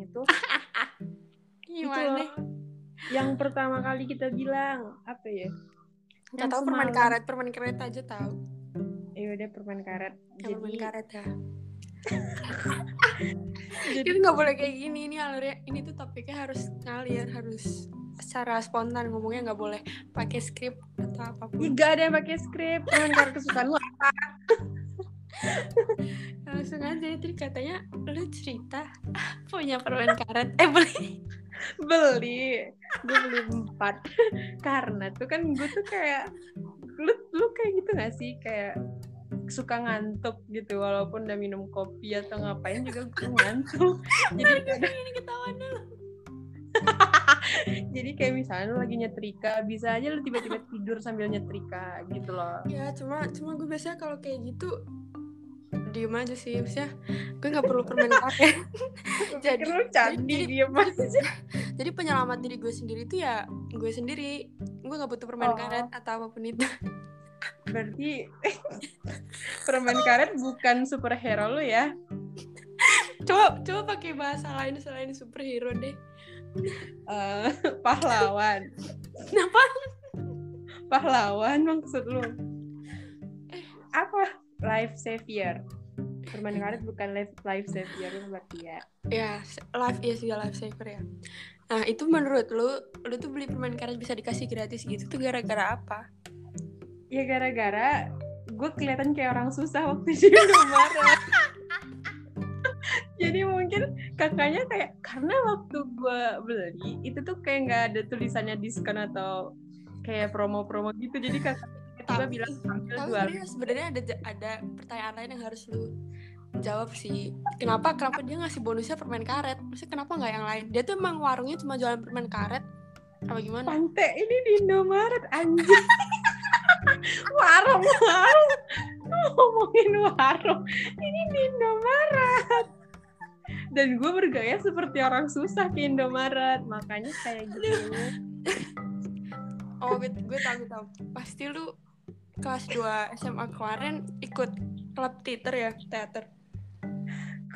itu Gimana? loh. yang pertama kali kita bilang apa ya Gak Yang tau permen karet, permen karet aja tahu. ya udah permen karet permen jadi karet ya. jadi Itu nggak boleh kayak gini ini alurnya. Ini tuh topiknya harus ngalir, harus secara spontan ngomongnya nggak boleh pakai skrip atau apa pun. gak ada yang pakai skrip permen karet kesukaan lu apa Langsung aja itu katanya lu cerita punya permen karet. Eh beli. beli gue beli empat karena tuh kan gue tuh kayak lu lu kayak gitu gak sih kayak suka ngantuk gitu walaupun udah minum kopi atau ngapain juga gue ngantuk jadi kadang- Ini ketahuan dulu. jadi kayak misalnya lu lagi nyetrika bisa aja lu tiba-tiba tidur sambil nyetrika gitu loh Ya cuma cuma gue biasanya kalau kayak gitu diem aja sih maksudnya gue nggak perlu permen karet jadi lu candi jadi- diem aja. jadi penyelamat diri gue sendiri tuh ya gue sendiri. Gue nggak butuh permen Oh. karet atau apa pun itu. Berarti permen karet bukan superhero lu ya? Coba coba pakai bahasa lain selain superhero deh. Eh, pahlawan. Kenapa? Pahlawan maksud lu? Eh. apa? Life savior permen karet bukan life life savior lu berarti ya ya life iya sih life saver ya. Nah itu menurut lu lu tuh beli permen karet bisa dikasih gratis gitu tuh gara-gara apa? Ya gara-gara gue kelihatan kayak orang susah waktu di Indomaret jadi mungkin kakaknya kayak karena waktu gue beli itu tuh kayak nggak ada tulisannya diskon atau kayak promo-promo gitu. Jadi kakak tiba-tiba Tapi- bilang ambil tapi dua sebenarnya ada ada pertanyaan lain yang harus lu jawab sih. Kenapa kenapa dia ngasih bonusnya permen karet? Maksudnya kenapa nggak yang lain? Dia tuh emang warungnya cuma jualan permen karet. Apa gimana? Pantai ini di Indomaret anjing. warung warung. Ngomongin warung ini di Indomaret. Dan gue bergaya seperti orang susah ke Indomaret makanya kayak gitu. Oh gue gue tahu gue tahu. Pasti lu kelas 2 SMA kemarin ikut klub teater ya teater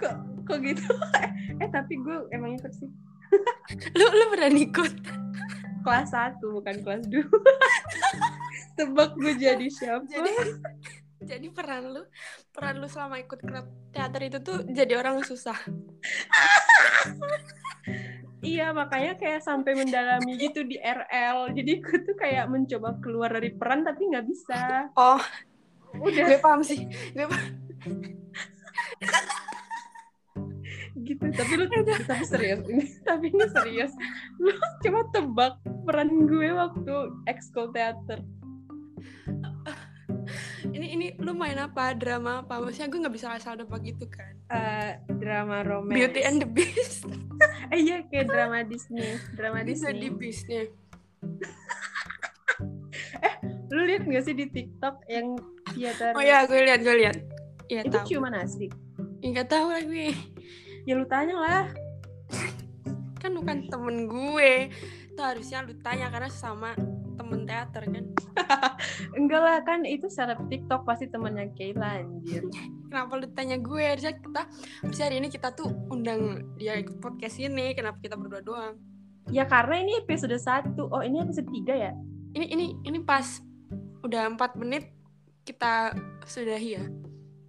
kok kok gitu? Eh tapi gue emang ikut sih. Lu lu berani ikut? Kelas 1 bukan kelas 2 tebak gue jadi siapa? Jadi jadi peran lu peran lu selama ikut klub teater itu tuh jadi orang susah. Iya makanya kayak sampai mendalami gitu di RL Jadi gue tuh kayak mencoba keluar dari peran tapi nggak bisa. Oh. Udah. Gue paham sih. Gue paham. Gitu. Tapi lu tapi serius ini. Tapi ini serius. Lu coba tebak peran gue waktu ekskul teater ini ini lu main apa? Drama apa? Maksudnya gue nggak bisa asal nebak gitu kan? Eh, Drama romance. Beauty and the Beast. Eh iya kayak drama Disney. Drama bisa di Disney. Beastnya. Lu liat gak sih di TikTok yang teater oh ya gue lihat gue lihat Iya Itu tahu. ciuman asli. Nggak tahu lagi Ya lu tanya lah. Kan bukan temen gue. Itu harusnya lu tanya karena sama temen teater kan? Enggak lah kan itu seleb TikTok pasti temannya Kayla anjir. Kenapa lu tanya gue? Harusnya kita harusnya hari ini kita tuh undang dia ikut podcast ini. Kenapa kita berdua doang? Ya karena ini episode 1 Oh ini episode 3 ya? Ini ini ini pas udah empat menit kita sudahi ya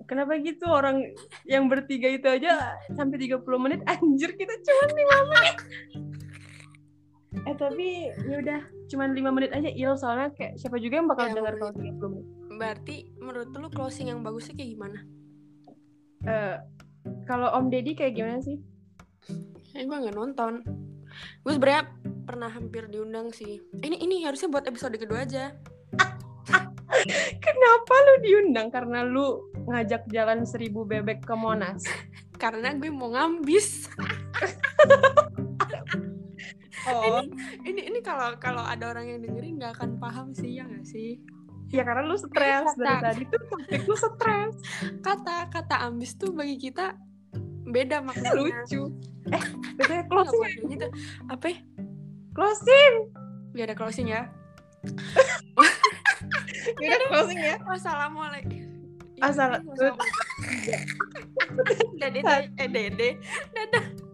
Kenapa gitu orang yang bertiga itu aja sampai 30 menit anjir kita cuma 5 menit. Eh tapi ya udah cuma 5 menit aja il soalnya kayak siapa juga yang bakal Ya, dengar kalau 30 menit. berarti menurut lu closing yang bagusnya kayak gimana Eh kalau Om Deddy kayak gimana sih? Eh, gue nggak nonton. Gue sebenarnya pernah hampir diundang sih. Ini ini harusnya buat episode kedua aja. Kenapa lu diundang? Karena lu ngajak jalan seribu bebek ke Monas. Karena gue mau ngambis. Oh, Ini ini kalau kalau ada orang yang dengerin nggak akan paham sih ya nggak sih. ya karena lu stres dari Kata- tadi tuh topik lu stres. Kata kata ambis tuh bagi kita beda maknanya. Lucu. Eh, betulnya closing gitu. Apa? ya? Closing. Gak ada closing ya. Ya udah closing ya. Wassalamualaikum. Asal- Wassalamualaikum. Dede, eh dede, dadah.